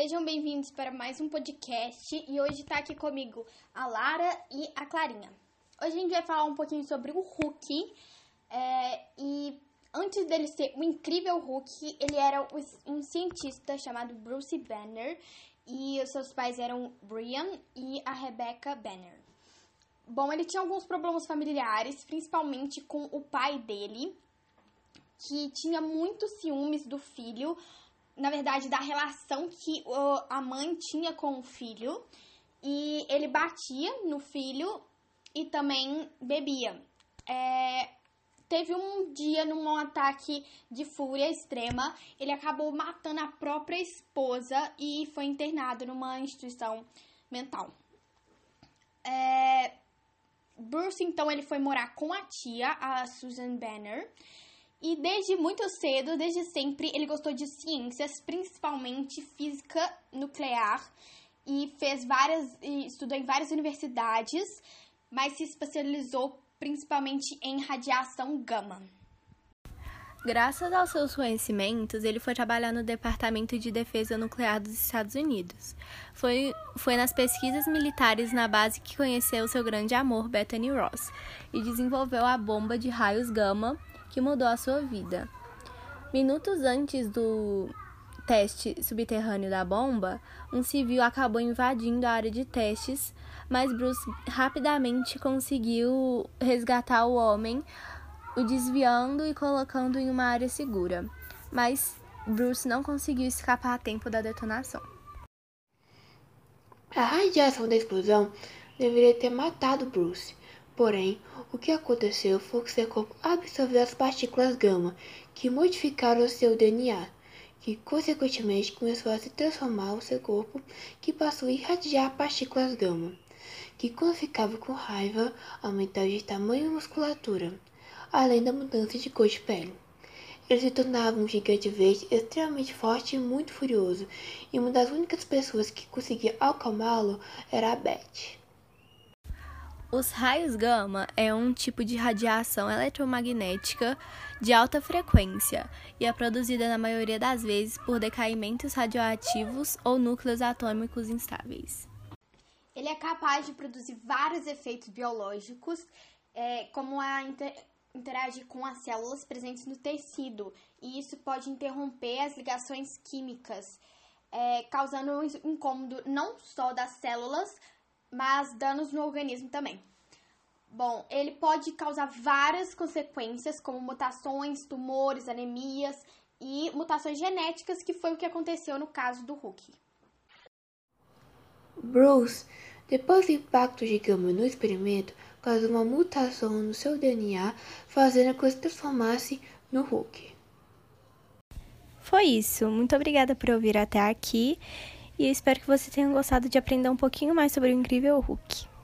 sejam bem-vindos para mais um podcast e hoje está aqui comigo a Lara e a Clarinha. Hoje a gente vai falar um pouquinho sobre o Hulk é, e antes dele ser o incrível Hulk, ele era um cientista chamado Bruce Banner e os seus pais eram Brian e a Rebecca Banner. Bom, ele tinha alguns problemas familiares, principalmente com o pai dele, que tinha muitos ciúmes do filho, na verdade, da relação que a mãe tinha com o filho. E ele batia no filho e também bebia. É, teve um dia, num ataque de fúria extrema, ele acabou matando a própria esposa e foi internado numa instituição mental. É, Bruce, então, ele foi morar com a tia, a Susan Banner. E desde muito cedo, desde sempre, ele gostou de ciências, principalmente física nuclear, e fez várias, e estudou em várias universidades, mas se especializou principalmente em radiação gama. Graças aos seus conhecimentos, ele foi trabalhar no Departamento de Defesa Nuclear dos Estados Unidos. Foi, foi nas pesquisas militares na base que conheceu seu grande amor, Bethany Ross, e desenvolveu a bomba de raios gama que mudou a sua vida. Minutos antes do teste subterrâneo da bomba, um civil acabou invadindo a área de testes, mas Bruce rapidamente conseguiu resgatar o homem o desviando e colocando em uma área segura, mas Bruce não conseguiu escapar a tempo da detonação. A radiação da explosão deveria ter matado Bruce, porém, o que aconteceu foi que seu corpo absorveu as partículas gama, que modificaram seu DNA, que consequentemente começou a se transformar o seu corpo, que passou a irradiar partículas gama, que quando ficava com raiva aumentava de tamanho e musculatura além da mudança de cor de pele. Ele se tornava um gigante verde extremamente forte e muito furioso, e uma das únicas pessoas que conseguia acalmá-lo era a Beth. Os raios gama é um tipo de radiação eletromagnética de alta frequência e é produzida na maioria das vezes por decaimentos radioativos ou núcleos atômicos instáveis. Ele é capaz de produzir vários efeitos biológicos, é, como a inter interage com as células presentes no tecido e isso pode interromper as ligações químicas, é, causando um incômodo não só das células, mas danos no organismo também. Bom, ele pode causar várias consequências, como mutações, tumores, anemias e mutações genéticas, que foi o que aconteceu no caso do Hulk. Bruce, depois do impacto de gama no experimento, causou uma mutação no seu DNA, fazendo com que se transformasse no Hulk. Foi isso. Muito obrigada por ouvir até aqui e espero que você tenha gostado de aprender um pouquinho mais sobre o incrível Hulk.